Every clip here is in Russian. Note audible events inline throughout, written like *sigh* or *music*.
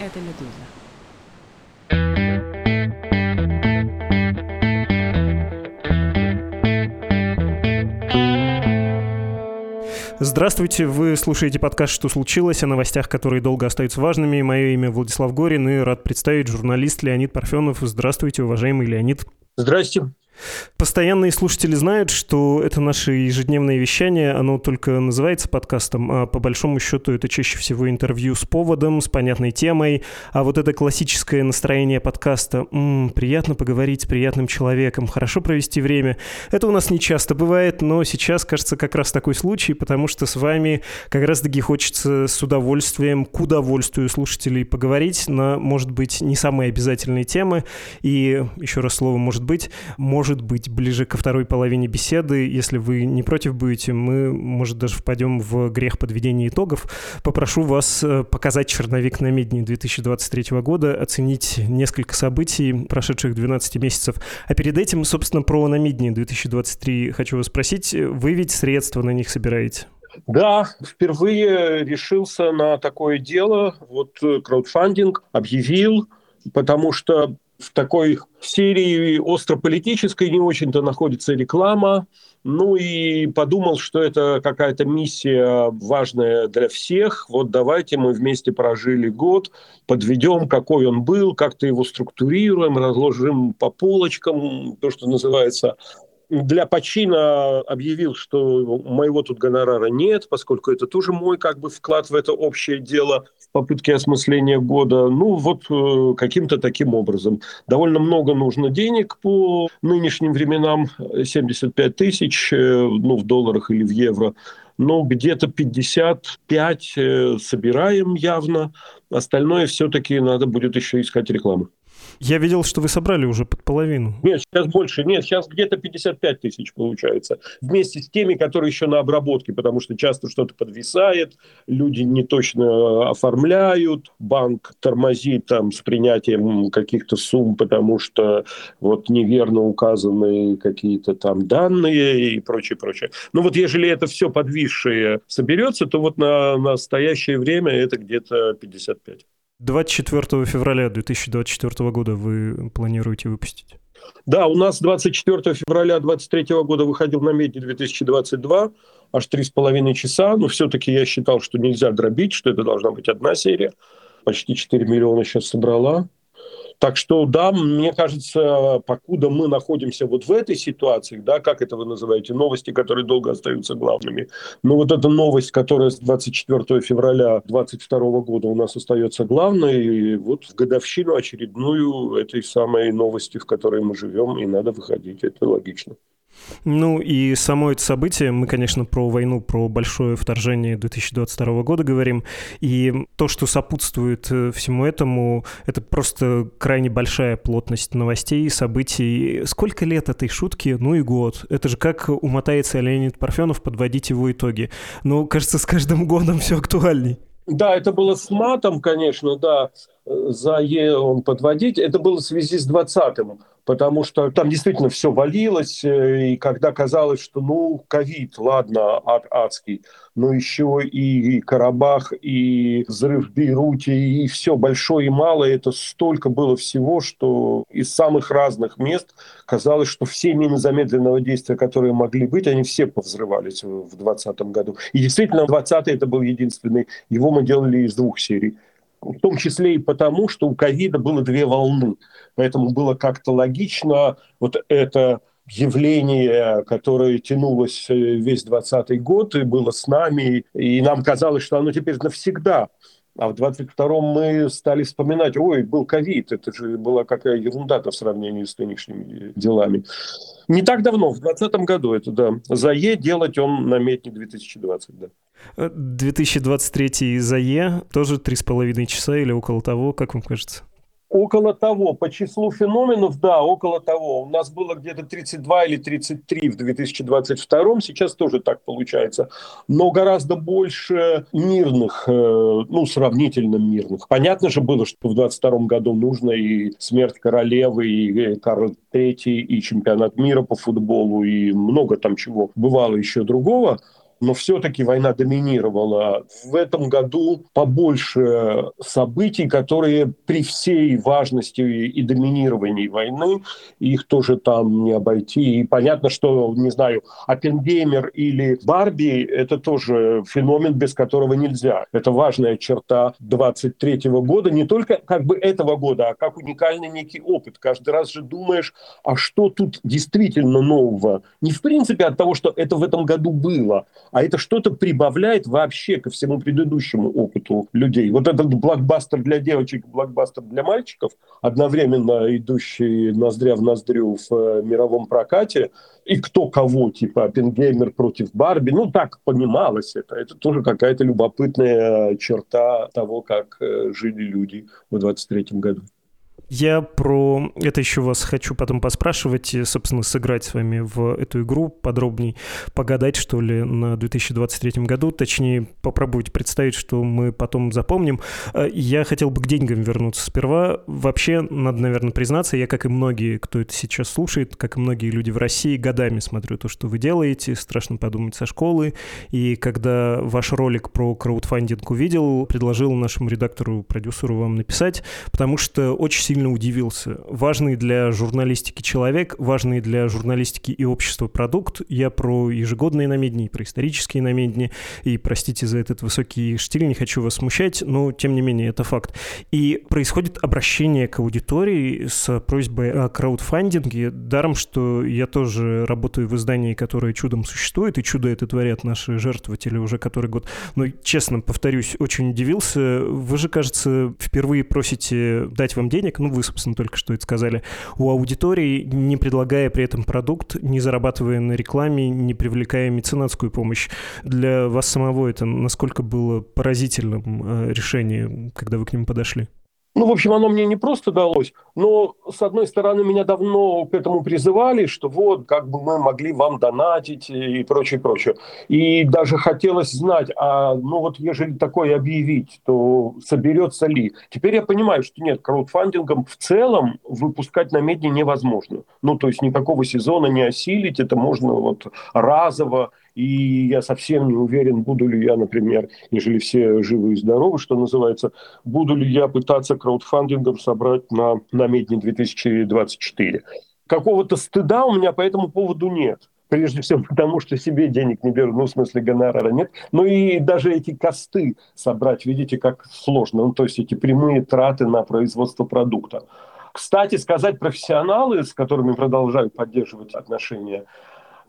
Это «Медуза». Здравствуйте, вы слушаете подкаст «Что случилось?» о новостях, которые долго остаются важными. Мое имя Владислав Горин и рад представить журналист Леонид Парфенов. Здравствуйте, уважаемый Леонид. Здрасте. Постоянные слушатели знают, что это наше ежедневное вещание, оно только называется подкастом, а по большому счету это чаще всего интервью с поводом, с понятной темой, а вот это классическое настроение подкаста «М, «приятно поговорить с приятным человеком, хорошо провести время», это у нас не часто бывает, но сейчас, кажется, как раз такой случай, потому что с вами как раз-таки хочется с удовольствием, к удовольствию слушателей поговорить на, может быть, не самые обязательные темы, и еще раз слово «может быть», может может быть, ближе ко второй половине беседы, если вы не против будете, мы, может, даже впадем в грех подведения итогов. Попрошу вас э, показать черновик на медне 2023 года, оценить несколько событий прошедших 12 месяцев. А перед этим, собственно, про намедни 2023 хочу вас спросить. Вы ведь средства на них собираете? Да, впервые решился на такое дело. Вот э, краудфандинг объявил, потому что в такой серии острополитической не очень-то находится реклама. Ну и подумал, что это какая-то миссия важная для всех. Вот давайте мы вместе прожили год, подведем, какой он был, как-то его структурируем, разложим по полочкам, то, что называется для почина объявил, что моего тут гонорара нет, поскольку это тоже мой как бы вклад в это общее дело в попытке осмысления года. Ну, вот э, каким-то таким образом. Довольно много нужно денег по нынешним временам, 75 тысяч, э, ну, в долларах или в евро. Ну, где-то 55 э, собираем явно. Остальное все-таки надо будет еще искать рекламу. Я видел, что вы собрали уже под половину. Нет, сейчас больше. Нет, сейчас где-то 55 тысяч получается. Вместе с теми, которые еще на обработке, потому что часто что-то подвисает, люди не точно оформляют, банк тормозит там с принятием каких-то сумм, потому что вот неверно указаны какие-то там данные и прочее, прочее. Ну вот если это все подвисшее соберется, то вот на настоящее время это где-то 55. 24 февраля 2024 года вы планируете выпустить? Да, у нас 24 февраля 2023 года выходил на меди 2022, аж три с половиной часа, но все-таки я считал, что нельзя дробить, что это должна быть одна серия. Почти 4 миллиона сейчас собрала. Так что, да, мне кажется, покуда мы находимся вот в этой ситуации, да, как это вы называете, новости, которые долго остаются главными, но вот эта новость, которая с 24 февраля 2022 года у нас остается главной, и вот в годовщину очередную этой самой новости, в которой мы живем, и надо выходить, это логично. Ну и само это событие, мы, конечно, про войну, про большое вторжение 2022 года говорим, и то, что сопутствует э, всему этому, это просто крайне большая плотность новостей, событий. Сколько лет этой шутки? Ну и год. Это же как умотается Леонид Парфенов подводить его итоги. Но, кажется, с каждым годом все актуальней. Да, это было с матом, конечно, да, за Е он подводить. Это было в связи с 20-м потому что там действительно все валилось, э, и когда казалось, что ну, ковид, ладно, ад адский, но еще и Карабах, и взрыв в Бейруте, и все большое и малое, это столько было всего, что из самых разных мест казалось, что все мины замедленного действия, которые могли быть, они все повзрывались в 2020 году. И действительно, 20 это был единственный, его мы делали из двух серий в том числе и потому, что у ковида было две волны. Поэтому было как-то логично вот это явление, которое тянулось э, весь 20 год и было с нами, и нам казалось, что оно теперь навсегда. А в 22-м мы стали вспоминать, ой, был ковид, это же была какая ерунда-то в сравнении с нынешними делами. Не так давно, в 2020 году это, да. За Е делать он наметник 2020, да. 2023 за Е тоже 3,5 часа или около того, как вам кажется? Около того, по числу феноменов, да, около того. У нас было где-то 32 или 33 в 2022, сейчас тоже так получается. Но гораздо больше мирных, э, ну, сравнительно мирных. Понятно же было, что в 2022 году нужно и смерть королевы, и Карл III, и чемпионат мира по футболу, и много там чего бывало еще другого. Но все-таки война доминировала. В этом году побольше событий, которые при всей важности и доминировании войны, их тоже там не обойти. И понятно, что, не знаю, Оппенгеймер или Барби – это тоже феномен, без которого нельзя. Это важная черта 23 года, не только как бы этого года, а как уникальный некий опыт. Каждый раз же думаешь, а что тут действительно нового? Не в принципе от того, что это в этом году было, а это что-то прибавляет вообще ко всему предыдущему опыту людей. Вот этот блокбастер для девочек, блокбастер для мальчиков, одновременно идущий ноздря в ноздрю в э, мировом прокате, и кто кого, типа Оппенгеймер против Барби, ну так понималось это. Это тоже какая-то любопытная черта того, как э, жили люди в 23 году. Я про это еще вас хочу потом поспрашивать, собственно, сыграть с вами в эту игру подробней, погадать, что ли, на 2023 году, точнее, попробовать представить, что мы потом запомним. Э, я хотел бы к деньгам вернуться сперва. Вообще, надо, наверное, признаться, я, как и многие, кто это сейчас слушает, как и многие люди в России, годами смотрю то, что вы делаете, страшно подумать со школы, и когда ваш ролик про краудфандинг увидел, предложил нашему редактору, продюсеру вам написать, потому что очень сильно сильно удивился. Важный для журналистики человек, важный для журналистики и общества продукт. Я про ежегодные намедни, про исторические намедни. И, простите за этот высокий штиль, не хочу вас смущать, но, тем не менее, это факт. И происходит обращение к аудитории с просьбой о краудфандинге. Даром, что я тоже работаю в издании, которое чудом существует, и чудо это творят наши жертвователи уже который год. Но, честно, повторюсь, очень удивился. Вы же, кажется, впервые просите дать вам денег, ну, вы, собственно, только что это сказали, у аудитории, не предлагая при этом продукт, не зарабатывая на рекламе, не привлекая меценатскую помощь. Для вас самого это насколько было поразительным э, решение, когда вы к нему подошли? Ну, в общем, оно мне не просто далось, но, с одной стороны, меня давно к этому призывали, что вот, как бы мы могли вам донатить и прочее, прочее. И даже хотелось знать, а, ну вот, ежели такое объявить, то соберется ли? Теперь я понимаю, что нет, краудфандингом в целом выпускать на медне невозможно. Ну, то есть никакого сезона не осилить, это можно вот разово и я совсем не уверен, буду ли я, например, ежели все живы и здоровы, что называется, буду ли я пытаться краудфандингом собрать на, на Медне 2024. Какого-то стыда у меня по этому поводу нет прежде всего потому, что себе денег не беру, ну, в смысле гонорара нет, ну и даже эти косты собрать, видите, как сложно, ну, то есть эти прямые траты на производство продукта. Кстати, сказать профессионалы, с которыми продолжаю поддерживать отношения,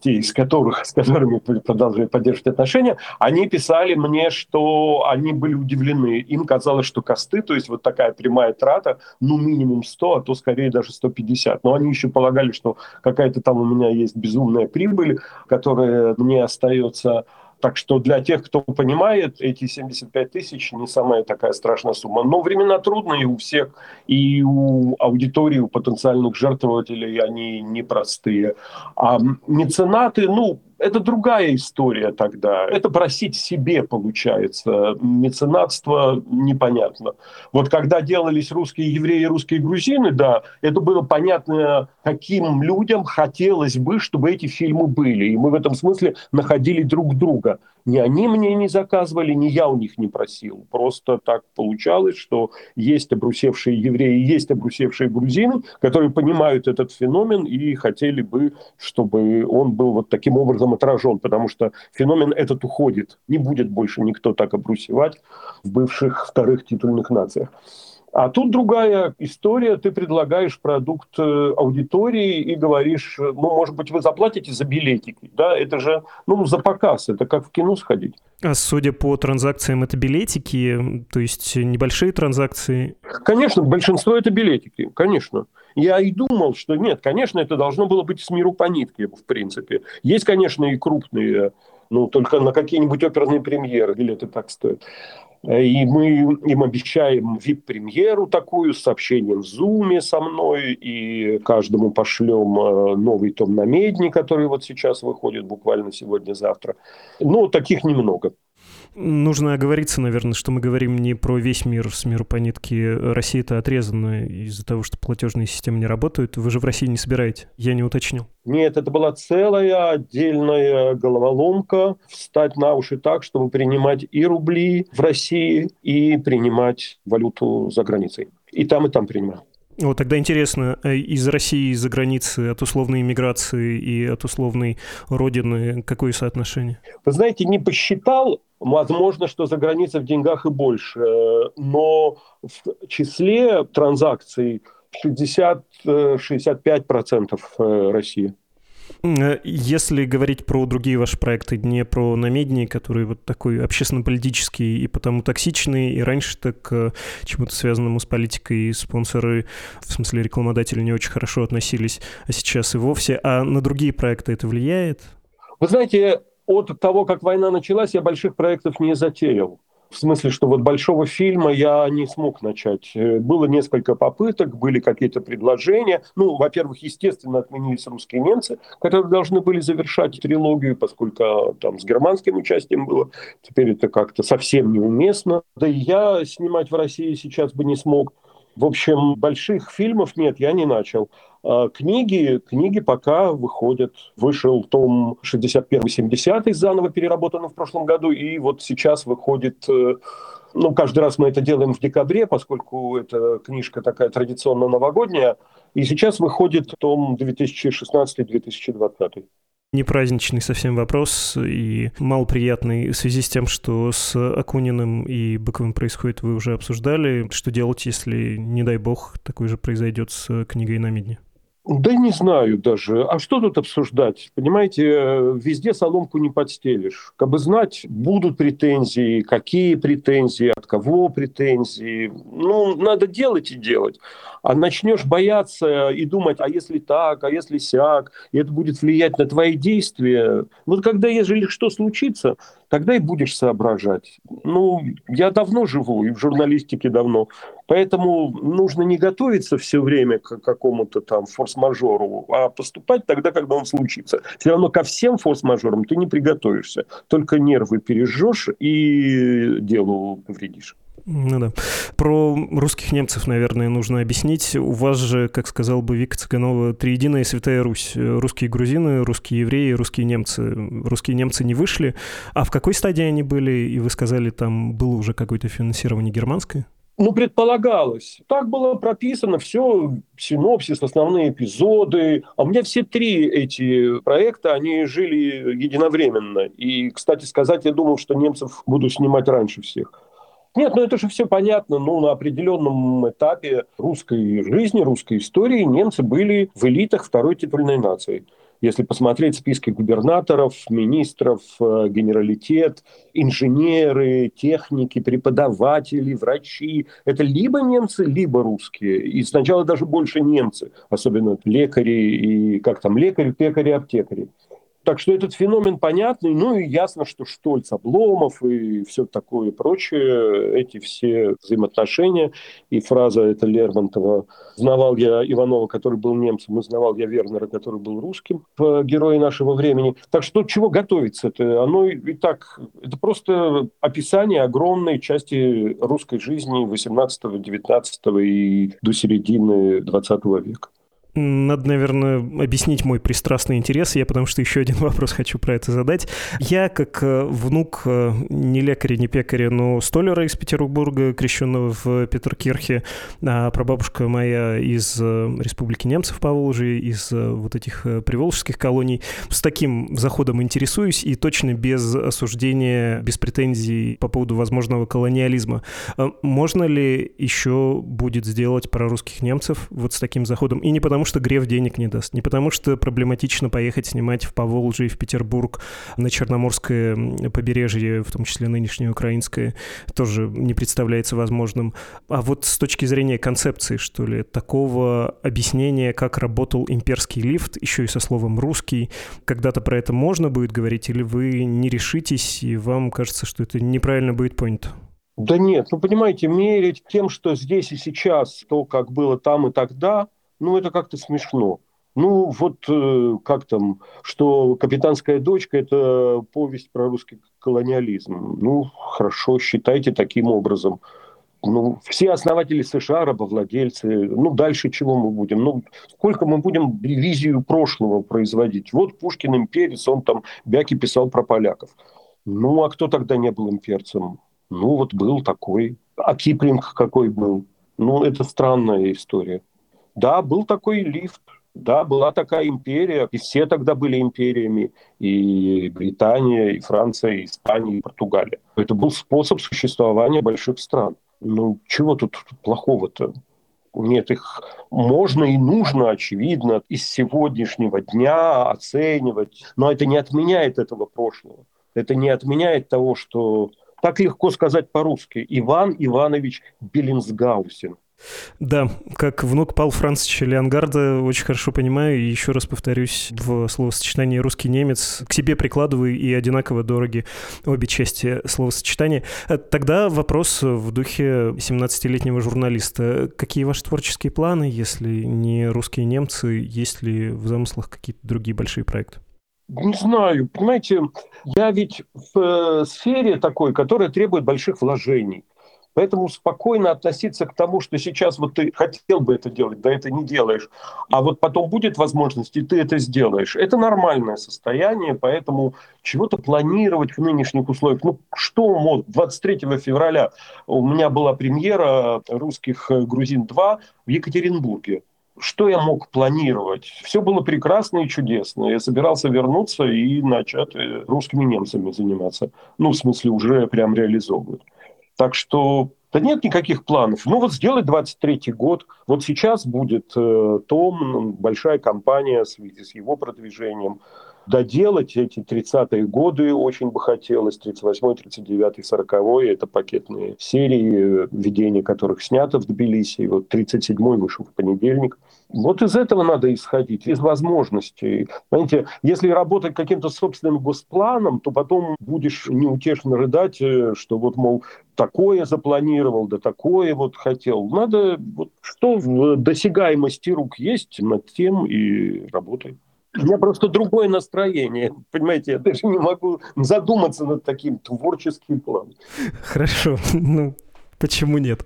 из которых, с которыми продолжали поддерживать отношения, они писали мне, что они были удивлены. Им казалось, что косты, то есть вот такая прямая трата, ну минимум 100, а то скорее даже 150. Но они еще полагали, что какая-то там у меня есть безумная прибыль, которая мне остается так что для тех, кто понимает, эти 75 тысяч не самая такая страшная сумма. Но времена трудные у всех, и у аудитории, у потенциальных жертвователей они непростые. А меценаты, ну, это другая история тогда. Это просить себе, получается. Меценатство непонятно. Вот когда делались русские евреи и русские грузины, да, это было понятно, каким людям хотелось бы, чтобы эти фильмы были. И мы в этом смысле находили друг друга. Ни они мне не заказывали, ни я у них не просил. Просто так получалось, что есть обрусевшие евреи, есть обрусевшие грузины, которые понимают этот феномен и хотели бы, чтобы он был вот таким образом отражен, потому что феномен этот уходит. Не будет больше никто так обрусевать в бывших вторых титульных нациях. А тут другая история. Ты предлагаешь продукт э, аудитории и говоришь, ну, может быть, вы заплатите за билетики. Да, это же, ну, за показ. Это как в кино сходить. А судя по транзакциям, это билетики, то есть небольшие транзакции? Конечно, большинство это билетики, конечно. Я и думал, что нет, конечно, это должно было быть с миру по нитке, в принципе. Есть, конечно, и крупные ну, только на какие-нибудь оперные премьеры билеты так стоят. И мы им обещаем VIP-премьеру такую с сообщением в Zoom со мной, и каждому пошлем э, новый том на Медни, который вот сейчас выходит буквально сегодня-завтра. Ну, таких немного. Нужно оговориться, наверное, что мы говорим не про весь мир с миру по нитке. Россия-то отрезана из-за того, что платежные системы не работают. Вы же в России не собираете. Я не уточнил. Нет, это была целая отдельная головоломка. Встать на уши так, чтобы принимать и рубли в России, и принимать валюту за границей. И там, и там принимаем. Вот тогда интересно, э, из России, из-за границы, от условной иммиграции и от условной родины какое соотношение? Вы знаете, не посчитал, возможно, что за границей в деньгах и больше, но в числе транзакций 60-65% э, России. Э, если говорить про другие ваши проекты, не про намедни, которые вот такой общественно-политический и потому токсичный, и раньше так к чему-то связанному с политикой спонсоры, в смысле рекламодатели, не очень хорошо относились, а сейчас и вовсе. А на другие проекты это влияет? Вы знаете, от того, как война началась, я больших проектов не затеял. В смысле, что вот большого фильма я не смог начать. Э, было несколько попыток, были какие-то предложения. Ну, во-первых, естественно, отменились русские немцы, которые должны были завершать трилогию, поскольку а, там с германским участием было. Теперь это как-то совсем неуместно. Да и я снимать в России сейчас бы не смог. В общем, больших фильмов нет, я не начал. А книги, книги пока выходят. Вышел том 61-70, заново переработанный в прошлом году, и вот сейчас выходит э, ну, каждый раз мы это делаем в декабре, поскольку эта книжка такая традиционно новогодняя. И сейчас выходит том 2016-2020 не праздничный совсем вопрос и малоприятный в связи с тем, что с Акуниным и Быковым происходит, вы уже обсуждали. Что делать, если, не дай бог, такое же произойдет с книгой на Медне? Да не знаю даже. А что тут обсуждать? Понимаете, везде соломку не подстелишь. Как бы знать, будут претензии, какие претензии, от кого претензии. Ну, надо делать и делать. А начнешь бояться и думать, а если так, а если сяк, и это будет влиять на твои действия. Вот когда, ежели что случится, тогда и будешь соображать. Ну, я давно живу, и в журналистике давно. Поэтому нужно не готовиться все время к какому-то там форс-мажору, а поступать тогда, когда он случится. Все равно ко всем форс-мажорам ты не приготовишься. Только нервы пережжешь и делу повредишь. Ну да. Про русских немцев, наверное, нужно объяснить. У вас же, как сказал бы Вика Цыганова, триединая святая Русь. Русские грузины, русские евреи, русские немцы. Русские немцы не вышли. А в какой стадии они были? И вы сказали, там было уже какое-то финансирование германское? Ну, предполагалось. Так было прописано все, синопсис, основные эпизоды. А у меня все три эти проекта, они жили единовременно. И, кстати сказать, я думал, что немцев буду снимать раньше всех. Нет, ну это же все понятно. Ну, на определенном этапе русской жизни, русской истории немцы были в элитах второй титульной нации. Если посмотреть списки губернаторов, министров, э, генералитет, инженеры, техники, преподаватели, врачи, это либо немцы, либо русские. И сначала даже больше немцы, особенно лекари и как там, лекари, пекари, аптекари. Так что этот феномен понятный, ну и ясно, что Штольц, Обломов и все такое прочее, эти все взаимоотношения и фраза это Лермонтова «Знавал я Иванова, который был немцем, и знавал я Вернера, который был русским» в «Герое нашего времени». Так что чего готовиться это Оно и так, это просто описание огромной части русской жизни 18-19 и до середины 20 века. Надо, наверное, объяснить мой пристрастный интерес. Я потому что еще один вопрос хочу про это задать. Я, как э, внук э, не лекаря, не пекаря, но столяра из Петербурга, крещенного в Петеркирхе, а прабабушка моя из э, Республики Немцев по Волжье, из вот этих приволжских колоний, с таким заходом интересуюсь и точно без осуждения, без претензий по поводу возможного колониализма. Можно ли еще будет сделать про русских немцев вот с таким заходом? И не потому потому, что Греф денег не даст, не потому, что проблематично поехать снимать в Поволжье, в Петербург, на Черноморское побережье, в том числе нынешнее украинское, тоже не представляется возможным. А вот с точки зрения концепции, что ли, такого объяснения, как работал имперский лифт, еще и со словом «русский», когда-то про это можно будет говорить, или вы не решитесь, и вам кажется, что это неправильно будет понято? Да нет, ну понимаете, мерить тем, что здесь и сейчас, то, как было там и тогда – ну, это как-то смешно. Ну, вот э, как там, что «Капитанская дочка» – это повесть про русский колониализм. Ну, хорошо, считайте таким образом. Ну, все основатели США, рабовладельцы, ну, дальше чего мы будем? Ну, сколько мы будем визию прошлого производить? Вот Пушкин имперец, он там Бяки писал про поляков. Ну, а кто тогда не был имперцем? Ну, вот был такой. А Киплинг какой был? Ну, это странная история. Да, был такой лифт, да, была такая империя, и все тогда были империями, и Британия, и Франция, и Испания, и Португалия. Это был способ существования больших стран. Ну, чего тут плохого-то? Нет, их можно и нужно, очевидно, из сегодняшнего дня оценивать, но это не отменяет этого прошлого. Это не отменяет того, что так легко сказать по-русски. Иван Иванович Беллинсгаусен. Да, как внук Павла Францовича Леонгарда очень хорошо понимаю, и еще раз повторюсь, в словосочетании «русский немец» к себе прикладываю и одинаково дороги обе части словосочетания. Э, тогда вопрос в духе 17-летнего журналиста. Какие ваши творческие планы, если не русские немцы, есть ли в замыслах какие-то другие большие проекты? Не знаю, понимаете, я ведь в э, сфере такой, которая требует больших вложений. Поэтому спокойно относиться к тому, что сейчас вот ты хотел бы это делать, да это не делаешь, а вот потом будет возможность, и ты это сделаешь. Это нормальное состояние, поэтому чего-то планировать в нынешних условиях. Ну, что мог? 23 февраля у меня была премьера «Русских грузин-2» в Екатеринбурге что я мог планировать? Все было прекрасно и чудесно. Я собирался вернуться и начать э, русскими немцами заниматься. Ну, в смысле, уже прям реализовывать. Так что да нет никаких планов. Ну вот сделать 23 год. Вот сейчас будет э, Том, большая компания в связи с его продвижением доделать эти 30-е годы очень бы хотелось, 38-й, 39-й, 40-й, это пакетные серии, ведения которых снято в Тбилиси, вот 37-й вышел в понедельник. Вот из этого надо исходить, из возможностей. Понимаете, если работать каким-то собственным госпланом, то потом будешь неутешно рыдать, э, что вот, мол, такое запланировал, да такое вот хотел. Надо, вот, что в досягаемости рук есть, над тем и работай. У меня просто другое настроение. Понимаете, я даже не могу задуматься над таким творческим планом. Хорошо. Ну, Почему нет?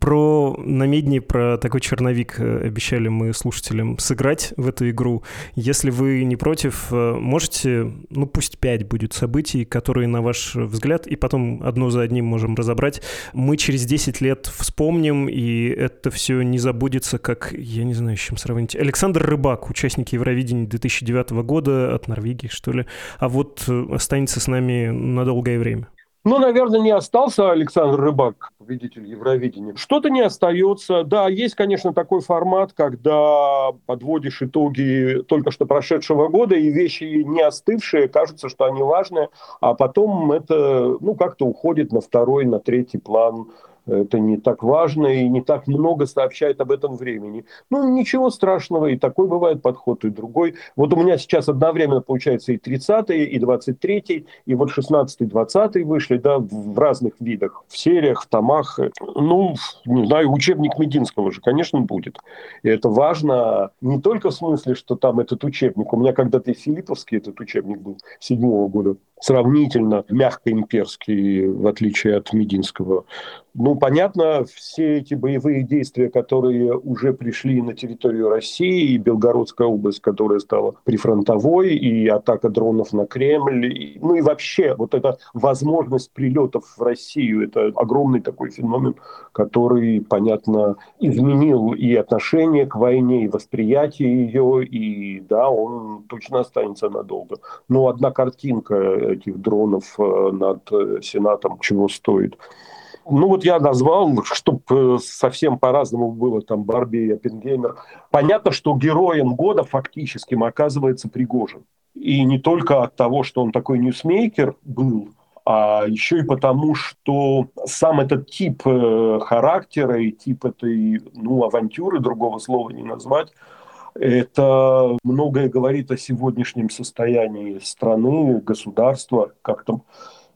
Про намедни, про такой черновик э, обещали мы слушателям сыграть в эту игру. Если вы не против, э, можете, ну пусть пять будет событий, которые, на ваш взгляд, и потом одно за одним можем разобрать, мы через 10 лет вспомним, и это все не забудется, как, я не знаю, с чем сравнить. Александр Рыбак, участник Евровидения 2009 года от Норвегии, что ли, а вот э, останется с нами на долгое время. Ну, наверное, не остался Александр Рыбак, победитель Евровидения. Что-то не остается. Да, есть, конечно, такой формат, когда подводишь итоги только что прошедшего года, и вещи не остывшие, кажется, что они важные, а потом это, ну, как-то уходит на второй, на третий план это не так важно и не так много сообщает об этом времени. Ну, ничего страшного, и такой бывает подход, и другой. Вот у меня сейчас одновременно получается и 30-й, и 23-й, и вот 16-й, 20-й вышли, да, в разных видах, в сериях, в томах. Ну, не знаю, учебник Мединского же, конечно, будет. И это важно не только в смысле, что там этот учебник. У меня когда-то и Филипповский этот учебник был, седьмого года сравнительно мягко имперский, в отличие от Мединского. Ну, понятно, все эти боевые действия, которые уже пришли на территорию России, и Белгородская область, которая стала прифронтовой, и атака дронов на Кремль, и, ну и вообще вот эта возможность прилетов в Россию, это огромный такой феномен, который, понятно, изменил и отношение к войне, и восприятие ее, и да, он точно останется надолго. Но одна картинка этих дронов э, над э, Сенатом чего стоит. Ну вот я назвал, чтобы э, совсем по-разному было, там Барби и Оппенгеймер. Понятно, что героем года фактически оказывается Пригожин. И не только от того, что он такой ньюсмейкер был, а еще и потому, что сам этот тип характера и тип этой ну, авантюры, другого слова не назвать, это многое говорит о сегодняшнем состоянии страны, государства, как там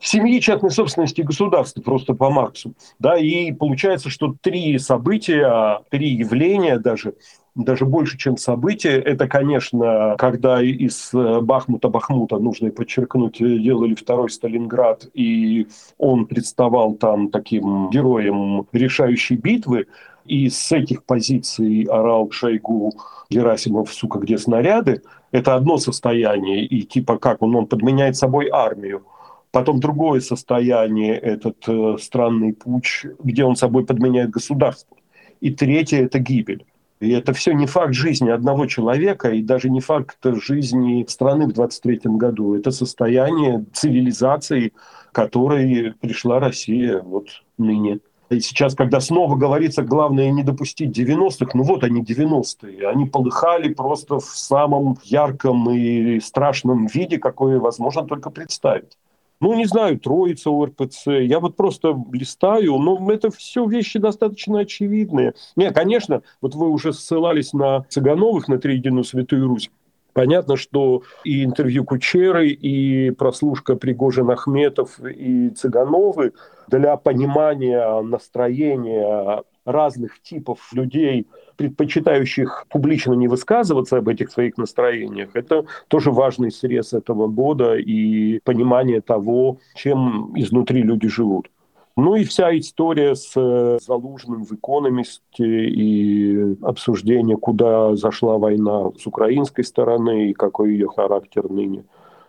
семьи частной собственности государства, просто по Марксу. Да, и получается, что три события, три явления даже даже больше, чем событие. Это, конечно, когда из э, Бахмута-Бахмута, нужно подчеркнуть, делали второй Сталинград, и он представал там таким героем решающей битвы, и с этих позиций орал Шойгу Герасимов, сука, где снаряды, это одно состояние, и типа как он, он подменяет собой армию. Потом другое состояние, этот э, странный путь, где он собой подменяет государство. И третье – это гибель. И это все не факт жизни одного человека и даже не факт жизни страны в 23 году. Это состояние цивилизации, которой пришла Россия вот ныне. И сейчас, когда снова говорится, главное не допустить 90-х, ну вот они 90-е, они полыхали просто в самом ярком и страшном виде, какое возможно только представить. Ну, не знаю, троица ОРПЦ. Я вот просто листаю, но это все вещи достаточно очевидные. Нет, конечно, вот вы уже ссылались на Цыгановых, на Триединую Святую Русь. Понятно, что и интервью Кучеры, и прослушка Пригожин Ахметов и Цыгановы для понимания настроения разных типов людей, предпочитающих публично не высказываться об этих своих настроениях, это тоже важный срез этого года и понимание того, чем изнутри люди живут. Ну и вся история с э, Залужным в «Экономисте» и обсуждение, куда зашла война с украинской стороны и какой ее характер ныне.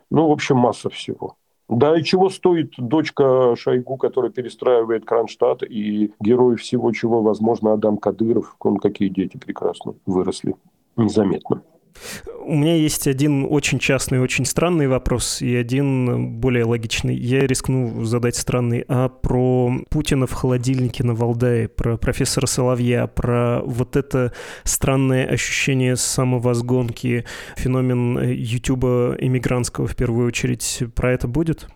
Ну, в общем, масса всего. Да и чего стоит дочка Шойгу, которая перестраивает Кронштадт, и герой всего чего, возможно, Адам Кадыров. Он какие дети прекрасно выросли. Незаметно. У меня есть один очень частный, очень странный вопрос и один более логичный. Я рискну задать странный. А про Путина в холодильнике на Валдае, про профессора Соловья, про вот это странное ощущение самовозгонки, феномен Ютуба иммигрантского в первую очередь, про это будет?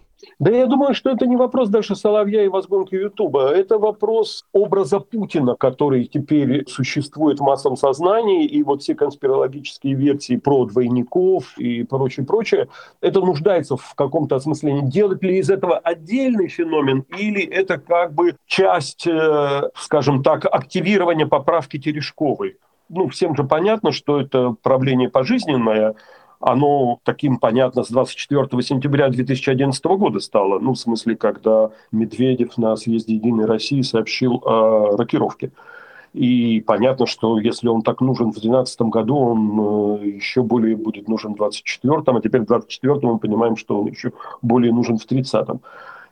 Да я думаю, что это не вопрос даже Соловья и возгонки Ютуба. Это вопрос образа Путина, который теперь существует в массовом сознании. И вот все конспирологические версии про двойников и прочее, прочее, это нуждается в каком-то осмыслении. Делать ли из этого отдельный феномен или это как бы часть, э, скажем так, активирования поправки Терешковой? Ну, всем же понятно, что это правление пожизненное, оно таким, понятно, с 24 сентября 2011 года стало. Ну, в смысле, когда Медведев на съезде «Единой России» сообщил о рокировке. И понятно, что если он так нужен в 2012 году, он э, еще более будет нужен в 2024, а теперь в 2024 мы понимаем, что он еще более нужен в 30-м.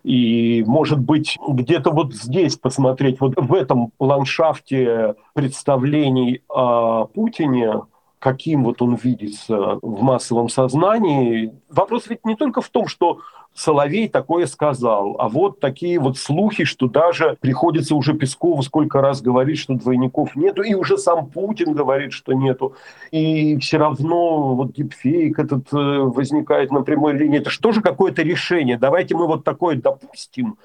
И, может быть, где-то вот здесь посмотреть, вот в этом ландшафте представлений о Путине, каким вот он видится в массовом сознании. Вопрос ведь не только в том, что Соловей такое сказал, а вот такие вот слухи, что даже приходится уже Пескову сколько раз говорить, что двойников нету, и уже сам Путин говорит, что нету, и все равно вот дипфейк этот э, возникает на прямой линии. Это же какое-то решение? Давайте мы вот такое допустим,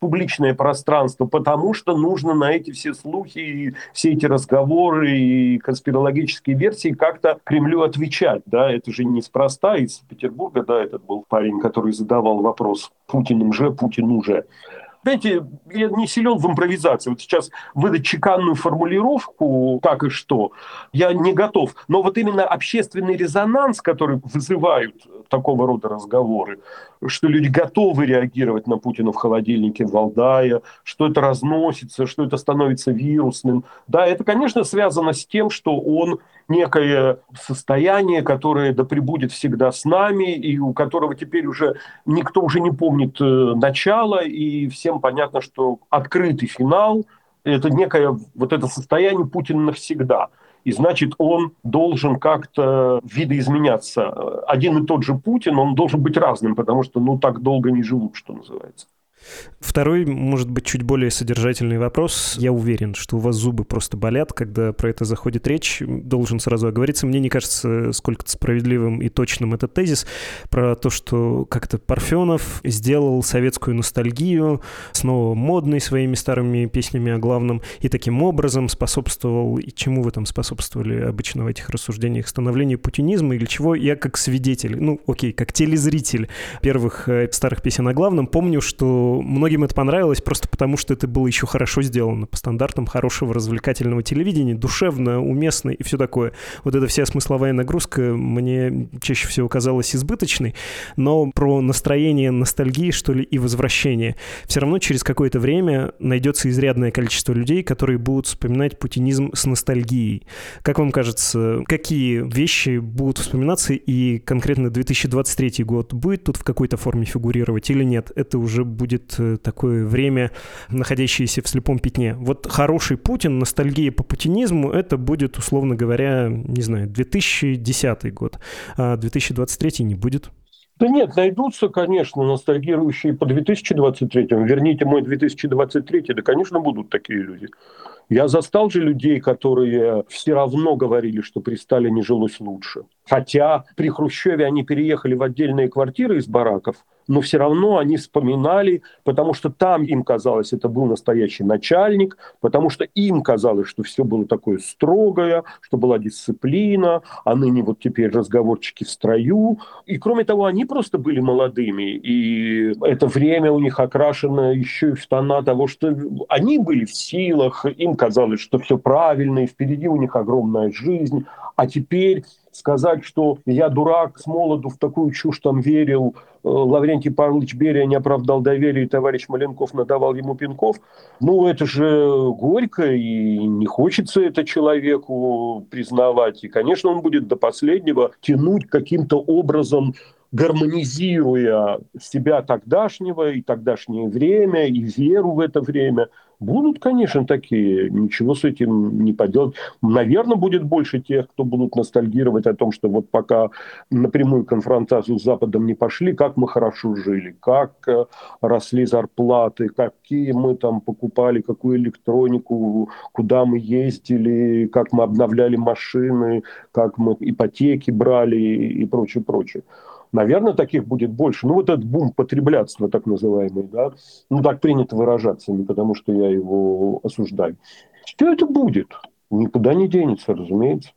публичное пространство, потому что нужно на эти все слухи, и все эти разговоры и конспирологические версии как-то Кремлю отвечать. Да? Это же неспроста. Из Петербурга, да, этот был парень, который задавал вопрос Путиным же, Путину же. Знаете, я не силен в импровизации. Вот сейчас выдать чеканную формулировку, как и что, я не готов. Но вот именно общественный резонанс, который вызывают такого рода разговоры, что люди готовы реагировать на Путина в холодильнике Валдая, что это разносится, что это становится вирусным. Да, это, конечно, связано с тем, что он некое состояние, которое да пребудет всегда с нами, и у которого теперь уже никто уже не помнит э, начала, и всем понятно, что открытый финал – это некое вот это состояние Путина навсегда – и значит он должен как-то видоизменяться. Один и тот же Путин, он должен быть разным, потому что ну так долго не живут, что называется. Второй, может быть, чуть более содержательный вопрос. Я уверен, что у вас зубы просто болят, когда про это заходит речь. Должен сразу оговориться. Мне не кажется сколько-то справедливым и точным этот тезис про то, что как-то Парфенов сделал советскую ностальгию, снова модный своими старыми песнями о главном, и таким образом способствовал, и чему вы там способствовали обычно в этих рассуждениях, становлению путинизма или чего, я как свидетель, ну окей, как телезритель первых э, старых песен о главном, помню, что многим это понравилось просто потому, что это было еще хорошо сделано по стандартам хорошего развлекательного телевидения, душевно, уместно и все такое. Вот эта вся смысловая нагрузка мне чаще всего казалась избыточной, но про настроение ностальгии, что ли, и возвращение. Все равно через какое-то время найдется изрядное количество людей, которые будут вспоминать путинизм с ностальгией. Как вам кажется, какие вещи будут вспоминаться и конкретно 2023 год будет тут в какой-то форме фигурировать или нет? Это уже будет э, такое время, находящееся в слепом пятне. Вот хороший Путин, ностальгия по путинизму, это будет, условно говоря, не знаю, 2010 год, а 2023 не будет. Да нет, найдутся, конечно, ностальгирующие по 2023. Верните мой 2023, да, конечно, будут такие люди. Я застал же людей, которые все равно говорили, что при Сталине жилось лучше. Хотя при Хрущеве они переехали в отдельные квартиры из бараков, но все равно они вспоминали, потому что там им казалось, это был настоящий начальник, потому что им казалось, что все было такое строгое, что была дисциплина, а ныне вот теперь разговорчики в строю. И кроме того, они просто были молодыми, и это время у них окрашено еще и в тона того, что они были в силах, им казалось, что все правильно, и впереди у них огромная жизнь, а теперь сказать, что я дурак с молоду в такую чушь там верил, э, Лаврентий Павлович Берия не оправдал доверия, и товарищ Маленков надавал ему пинков, ну, это же горько, и не хочется это человеку признавать. И, конечно, он будет до последнего тянуть каким-то образом гармонизируя себя тогдашнего и тогдашнее время, и веру в это время – Будут, конечно, такие, ничего с этим не поделать. Наверное, будет больше тех, кто будут ностальгировать о том, что вот пока напрямую конфронтацию с Западом не пошли, как мы хорошо жили, как э, росли зарплаты, какие мы там покупали, какую электронику, куда мы ездили, как мы обновляли машины, как мы ипотеки брали и прочее, прочее. Наверное, таких будет больше. Ну, вот этот бум потреблятства, так называемый, да, ну, так принято выражаться, не потому что я его осуждаю. Что это будет? Никуда не денется, разумеется.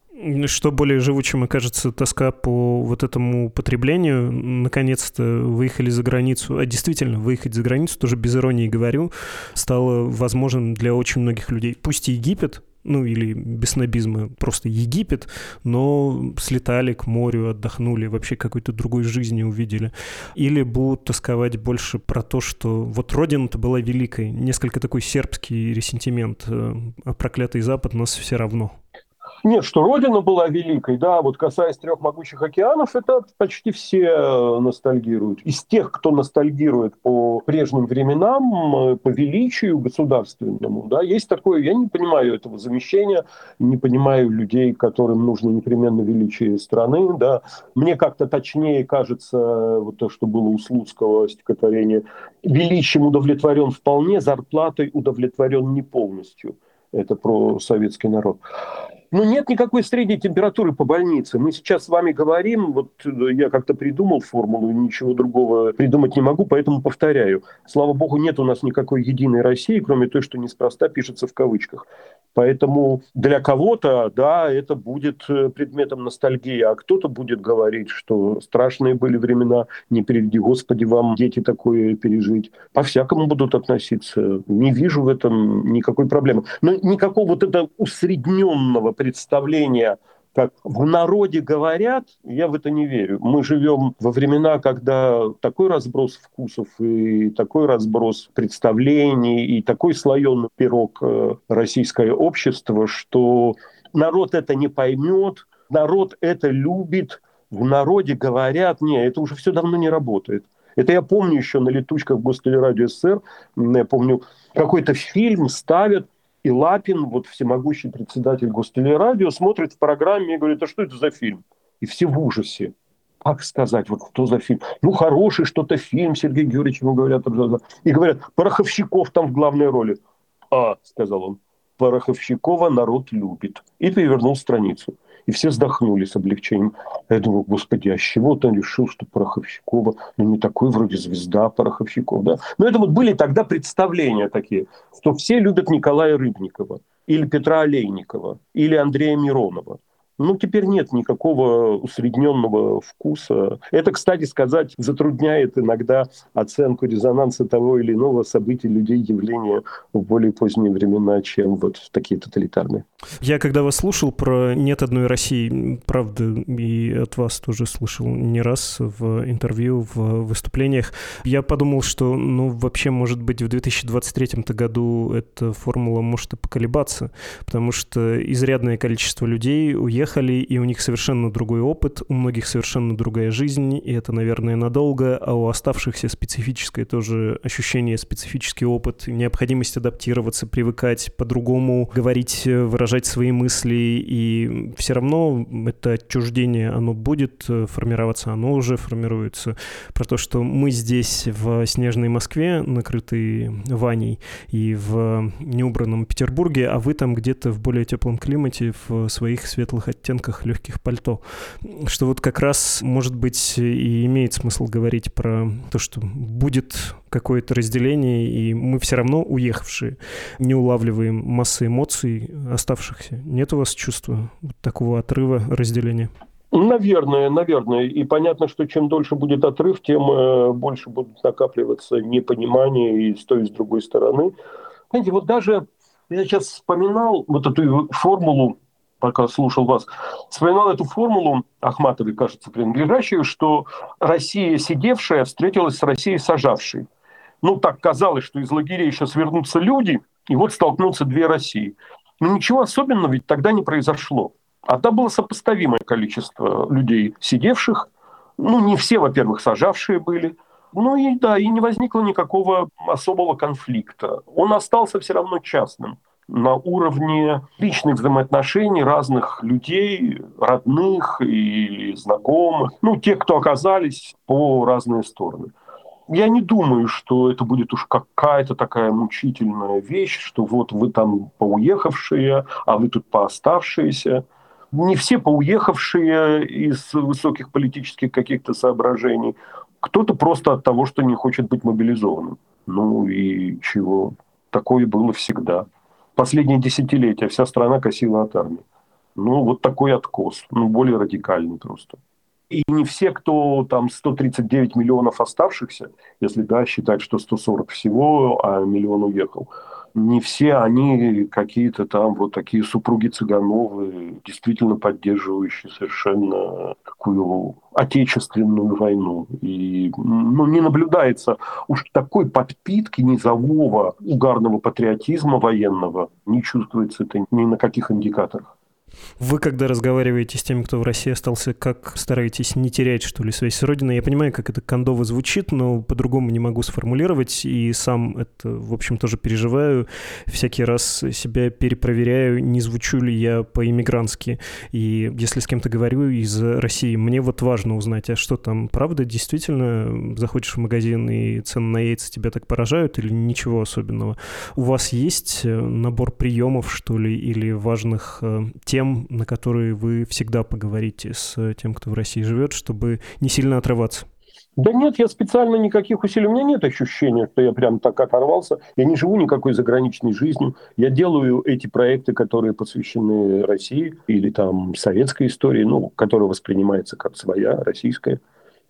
Что более живучим, кажется, тоска по вот этому потреблению. Наконец-то выехали за границу. А действительно, выехать за границу, тоже без иронии говорю, стало возможным для очень многих людей. Пусть и Египет, ну или без снобизма, просто Египет, но слетали к морю, отдохнули, вообще какой-то другой жизни увидели. Или будут тосковать больше про то, что вот Родина-то была великой, несколько такой сербский ресентимент, э, а проклятый Запад нас все равно. Нет, что Родина была великой, да, вот касаясь трех могучих океанов, это почти все э, ностальгируют. Из тех, кто ностальгирует по прежним временам, э, по величию государственному, да, есть такое, я не понимаю этого замещения, не понимаю людей, которым нужно непременно величие страны, да. Мне как-то точнее кажется вот то, что было у Слуцкого стихотворения, величием удовлетворен вполне, зарплатой удовлетворен не полностью. Это про советский народ. Ну, нет никакой средней температуры по больнице. Мы сейчас с вами говорим, вот э, я как-то придумал формулу, ничего другого придумать не могу, поэтому повторяю. Слава богу, нет у нас никакой единой России, кроме той, что неспроста пишется в кавычках. Поэтому для кого-то, да, это будет э, предметом ностальгии, а кто-то будет говорить, что страшные были времена, не приведи Господи вам дети такое пережить. По-всякому будут относиться. Не вижу в этом никакой проблемы. Но никакого вот этого усредненного представления как в народе говорят, я в это не верю. Мы живем во времена, когда такой разброс вкусов и такой разброс представлений и такой слоеный пирог э, российское общество, что народ это не поймет, народ это любит, в народе говорят, не, это уже все давно не работает. Это я помню еще на летучках Гостелерадио СССР, я помню, какой-то фильм ставят, и Лапин, вот всемогущий председатель Гостелерадио, смотрит в программе и говорит, а что это за фильм? И все в ужасе. Как сказать, вот что за фильм? Ну, хороший что-то фильм, Сергей Георгиевич ему говорят. И говорят, Пороховщиков там в главной роли. А, сказал он, Пороховщикова народ любит. И перевернул страницу и все вздохнули с облегчением. Я думаю, господи, а с чего он решил, что Пороховщикова, ну не такой вроде звезда Пороховщиков, да? Но это вот были тогда представления такие, что все любят Николая Рыбникова или Петра Олейникова или Андрея Миронова. Ну, теперь нет никакого усредненного вкуса. Это, кстати сказать, затрудняет иногда оценку резонанса того или иного события, людей, явления в более поздние времена, чем вот такие тоталитарные. Я когда вас слушал про «Нет одной России», правда, и от вас тоже слышал не раз в интервью, в выступлениях, я подумал, что, ну, вообще, может быть, в 2023 году эта формула может и поколебаться, потому что изрядное количество людей уехали, и у них совершенно другой опыт, у многих совершенно другая жизнь, и это, наверное, надолго, а у оставшихся специфическое тоже ощущение, специфический опыт, необходимость адаптироваться, привыкать по-другому говорить, выражать выражать свои мысли, и все равно это отчуждение, оно будет э, формироваться, оно уже формируется. Про то, что мы здесь в снежной Москве, накрытые Ваней, и в неубранном Петербурге, а вы там где-то в более теплом климате, в своих светлых оттенках легких пальто. Что вот как раз, может быть, и имеет смысл говорить про то, что будет какое-то разделение, и мы все равно уехавшие не улавливаем массы эмоций оставшихся. Нет у вас чувства вот такого отрыва, разделения? Наверное, наверное. И понятно, что чем дольше будет отрыв, тем э, больше будут накапливаться непонимание и с той, и с другой стороны. Знаете, вот даже я сейчас вспоминал вот эту формулу, пока слушал вас, вспоминал эту формулу Ахматовой, кажется, принадлежащую, что Россия сидевшая встретилась с Россией сажавшей ну, так казалось, что из лагерей сейчас вернутся люди, и вот столкнутся две России. Но ничего особенного ведь тогда не произошло. А там было сопоставимое количество людей, сидевших. Ну, не все, во-первых, сажавшие были. Ну и да, и не возникло никакого особого конфликта. Он остался все равно частным на уровне личных взаимоотношений разных людей, родных и знакомых, ну, тех, кто оказались по разные стороны я не думаю, что это будет уж какая-то такая мучительная вещь, что вот вы там поуехавшие, а вы тут пооставшиеся. Не все поуехавшие из высоких политических каких-то соображений. Кто-то просто от того, что не хочет быть мобилизованным. Ну и чего? Такое было всегда. Последние десятилетия вся страна косила от армии. Ну, вот такой откос. Ну, более радикальный просто. И не все, кто там 139 миллионов оставшихся, если да, считать, что 140 всего, а миллион уехал, не все они какие-то там вот такие супруги Цыгановы, действительно поддерживающие совершенно такую отечественную войну. И ну, не наблюдается уж такой подпитки низового угарного патриотизма военного, не чувствуется это ни на каких индикаторах. Вы, когда разговариваете с теми, кто в России остался, как стараетесь не терять, что ли, связь с Родиной? Я понимаю, как это кондово звучит, но по-другому не могу сформулировать, и сам это, в общем, тоже переживаю. Всякий раз себя перепроверяю, не звучу ли я по-иммигрантски. И если с кем-то говорю из России, мне вот важно узнать, а что там, правда, действительно, заходишь в магазин и цены на яйца тебя так поражают или ничего особенного? У вас есть э, набор приемов, что ли, или важных э, тем, тем, на которые вы всегда поговорите с тем, кто в России живет, чтобы не сильно отрываться? Да нет, я специально никаких усилий. У меня нет ощущения, что я прям так оторвался. Я не живу никакой заграничной жизнью. Я делаю эти проекты, которые посвящены России или там советской истории, ну, которая воспринимается как своя, российская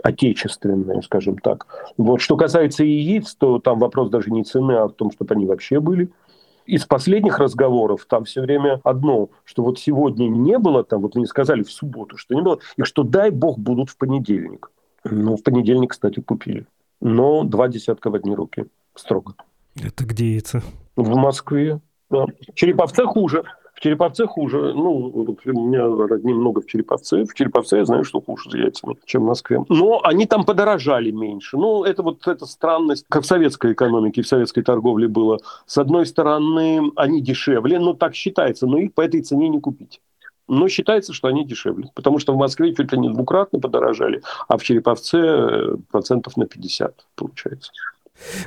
отечественная, скажем так. Вот. Что касается яиц, то там вопрос даже не цены, а в том, чтобы они вообще были – из последних разговоров там все время одно, что вот сегодня не было, там вот мне сказали в субботу, что не было, и что дай бог будут в понедельник. Ну, в понедельник, кстати, купили. Но два десятка в одни руки. Строго. Это где это? В Москве. Да. В Череповце хуже. Череповце хуже. Ну, у меня родни много в Череповце. В Череповце я знаю, что хуже с яйцами, чем в Москве. Но они там подорожали меньше. Ну, это вот эта странность, как в советской экономике, в советской торговле было. С одной стороны, они дешевле, ну, так считается, но их по этой цене не купить. Но считается, что они дешевле. Потому что в Москве чуть ли не двукратно подорожали, а в Череповце э, процентов на 50 получается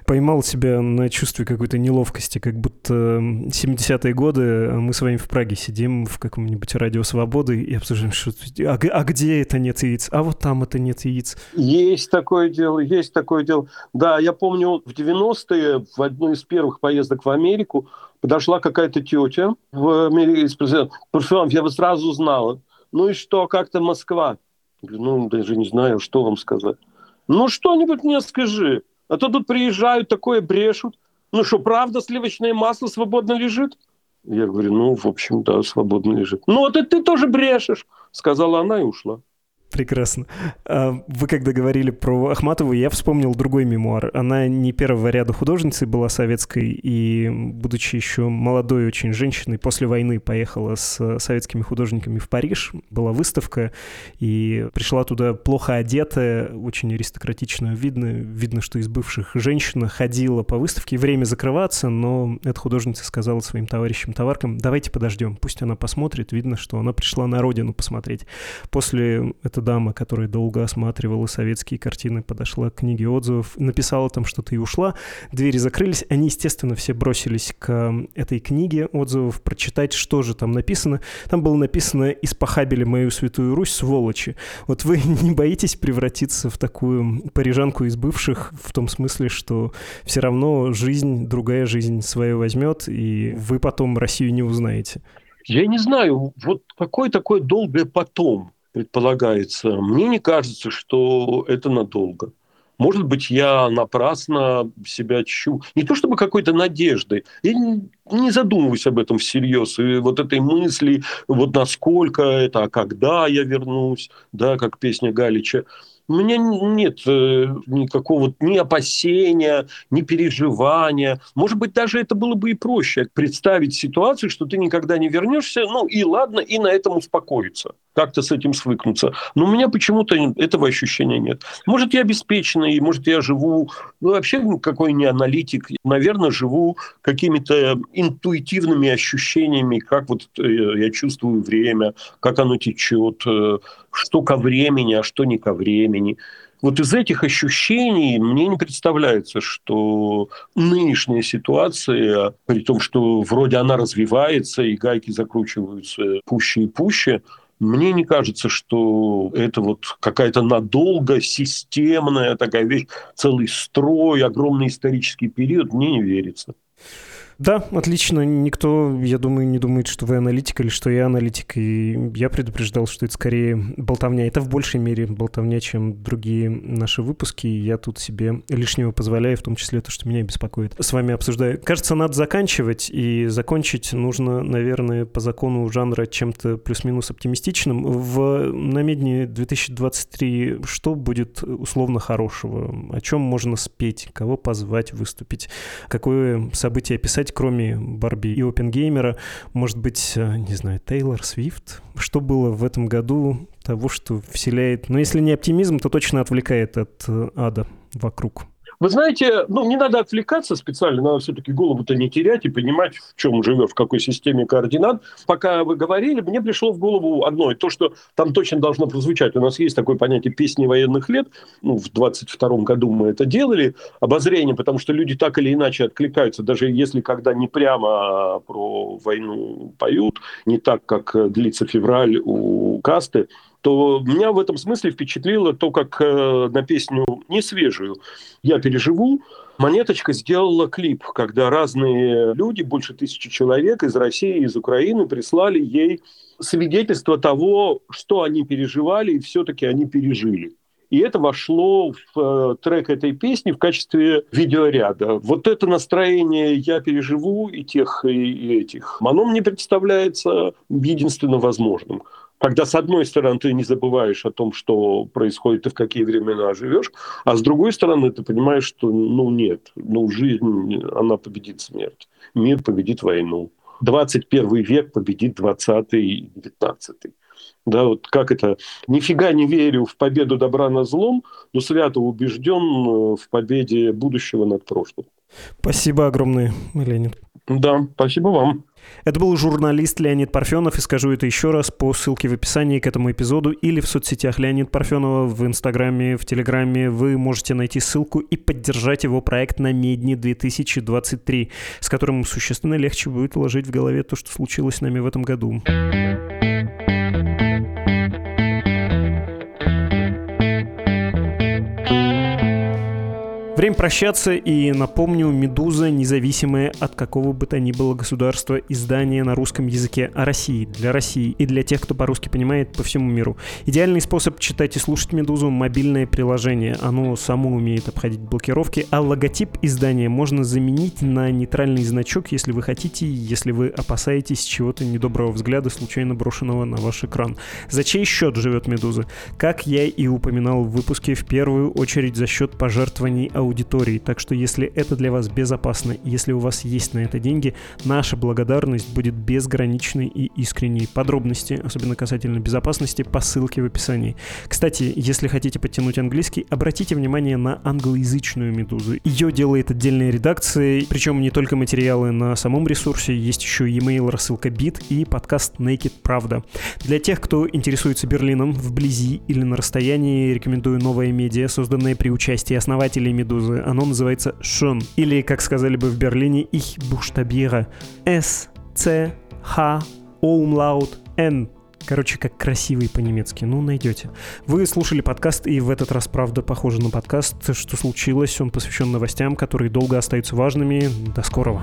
поймал себя на чувстве какой-то неловкости, как будто 70-е годы а мы с вами в Праге сидим в каком-нибудь радио свободы и обсуждаем, что а, а где это нет яиц, а вот там это нет яиц. Есть такое дело, есть такое дело. Да, я помню, в 90-е, в одной из первых поездок в Америку, подошла какая-то тетя в Америке и спросила, Парфюм, я вас сразу знала. Ну и что, как-то Москва? Ну, даже не знаю, что вам сказать. Ну, что-нибудь мне скажи. А то тут приезжают, такое брешут. Ну что, правда сливочное масло свободно лежит? Я говорю, ну, в общем, да, свободно лежит. Ну, вот и ты тоже брешешь, сказала она и ушла. Прекрасно. А вы когда говорили про Ахматову, я вспомнил другой мемуар. Она не первого ряда художницей была советской, и, будучи еще молодой очень женщиной, после войны поехала с советскими художниками в Париж. Была выставка, и пришла туда плохо одетая, очень аристократично видно. Видно, что из бывших женщина ходила по выставке. Время закрываться, но эта художница сказала своим товарищам-товаркам, давайте подождем, пусть она посмотрит. Видно, что она пришла на родину посмотреть. После эта дама, которая долго осматривала советские картины, подошла к книге отзывов, написала там что-то и ушла. Двери закрылись. Они, естественно, все бросились к этой книге отзывов прочитать, что же там написано. Там было написано «Испохабили мою святую Русь, сволочи». Вот вы *laughs* не боитесь превратиться в такую парижанку из бывших, в том смысле, что все равно жизнь, другая жизнь свое возьмет, и вы потом Россию не узнаете? Я не знаю, вот какое такое долгое потом предполагается. Мне не кажется, что это надолго. Может быть, я напрасно себя чу. Не то чтобы какой-то надежды. Я не задумываюсь об этом всерьез. И вот этой мысли, вот насколько это, а когда я вернусь, да, как песня Галича у меня нет э, никакого ни опасения, ни переживания. Может быть, даже это было бы и проще представить ситуацию, что ты никогда не вернешься, ну и ладно, и на этом успокоиться, как-то с этим свыкнуться. Но у меня почему-то этого ощущения нет. Может, я обеспеченный, может, я живу, ну, вообще какой не аналитик, наверное, живу какими-то интуитивными ощущениями, как вот э, я чувствую время, как оно течет, э, что ко времени, а что не ко времени. Вот из этих ощущений мне не представляется, что нынешняя ситуация, при том, что вроде она развивается и гайки закручиваются пуще и пуще, мне не кажется, что это вот какая-то надолго системная такая вещь, целый строй, огромный исторический период, мне не верится. Да, отлично. Никто, я думаю, не думает, что вы аналитик или что я аналитик. И я предупреждал, что это скорее болтовня. Это в большей мере болтовня, чем другие наши выпуски. Я тут себе лишнего позволяю, в том числе то, что меня беспокоит. С вами обсуждаю. Кажется, надо заканчивать. И закончить нужно, наверное, по закону жанра чем-то плюс-минус оптимистичным. В намедне 2023 что будет условно хорошего? О чем можно спеть? Кого позвать выступить? Какое событие описать? Сказать, кроме Барби и Опенгеймера, может быть, э, не знаю, Тейлор Свифт? Что было в этом году того, что вселяет, ну, если не оптимизм, то точно отвлекает от э, ада вокруг? Вы знаете, ну, не надо отвлекаться специально, надо все-таки голову-то не терять и понимать, в чем живет, в какой системе координат. Пока вы говорили, мне пришло в голову одно, то, что там точно должно прозвучать. У нас есть такое понятие «песни военных лет». Ну, в 22 году мы это делали, обозрение, потому что люди так или иначе откликаются, даже если когда не прямо про войну поют, не так, как длится февраль у касты, то меня в этом смысле впечатлило то, как э, на песню не свежую «Я переживу» Монеточка сделала клип, когда разные люди, больше тысячи человек из России, из Украины, прислали ей свидетельство того, что они переживали, и все-таки они пережили. И это вошло в э, трек этой песни в качестве видеоряда. Вот это настроение «я переживу» и тех, и этих, оно мне представляется единственно возможным когда, с одной стороны, ты не забываешь о том, что происходит и в какие времена живешь, а с другой стороны, ты понимаешь, что, ну, нет, ну, жизнь, она победит смерть, мир победит войну. 21 век победит 20 и 19 да, вот как это, нифига не верю в победу добра над злом, но свято убежден э, в победе будущего над прошлым. Спасибо огромное, Леонид. Да, спасибо вам. Это был журналист Леонид Парфенов, и скажу это еще раз по ссылке в описании к этому эпизоду или в соцсетях Леонид Парфенова, в Инстаграме, в Телеграме. Вы можете найти ссылку и поддержать его проект на Медни 2023, с которым существенно легче будет уложить в голове то, что случилось с нами в этом году. Время прощаться, и напомню, «Медуза» — независимое от какого бы то ни было государства издание на русском языке о России, для России и для тех, кто по-русски понимает по всему миру. Идеальный способ читать и слушать «Медузу» — мобильное приложение. Оно само умеет обходить блокировки, а логотип издания можно заменить на нейтральный значок, если вы хотите, если вы опасаетесь чего-то недоброго взгляда, случайно брошенного на ваш экран. За чей счет живет «Медуза»? Как я и упоминал в выпуске, в первую очередь за счет пожертвований аудитории. Так что если это для вас безопасно, если у вас есть на это деньги, наша благодарность будет безграничной и искренней. Подробности, особенно касательно безопасности, по ссылке в описании. Кстати, если хотите подтянуть английский, обратите внимание на англоязычную «Медузу». Ее делает отдельная редакция, причем не только материалы на самом ресурсе, есть еще e-mail, рассылка бит и подкаст Naked Правда. Для тех, кто интересуется Берлином вблизи или на расстоянии, рекомендую новое медиа, созданное при участии основателей «Медузы» Медузы. Оно называется Шон. Или, как сказали бы в Берлине, Ich buchstabiere S, C, H, Umlaut, N. Короче, как красивый по-немецки. Ну, найдете. Вы слушали подкаст, и в этот раз, правда, похоже на подкаст. Что случилось? Он посвящен новостям, которые долго остаются важными. До скорого.